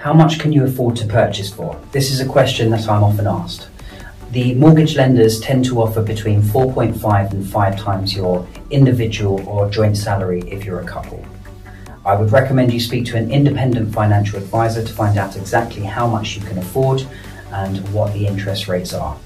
How much can you afford to purchase for? This is a question that I'm often asked. The mortgage lenders tend to offer between 4.5 and 5 times your individual or joint salary if you're a couple. I would recommend you speak to an independent financial advisor to find out exactly how much you can afford and what the interest rates are.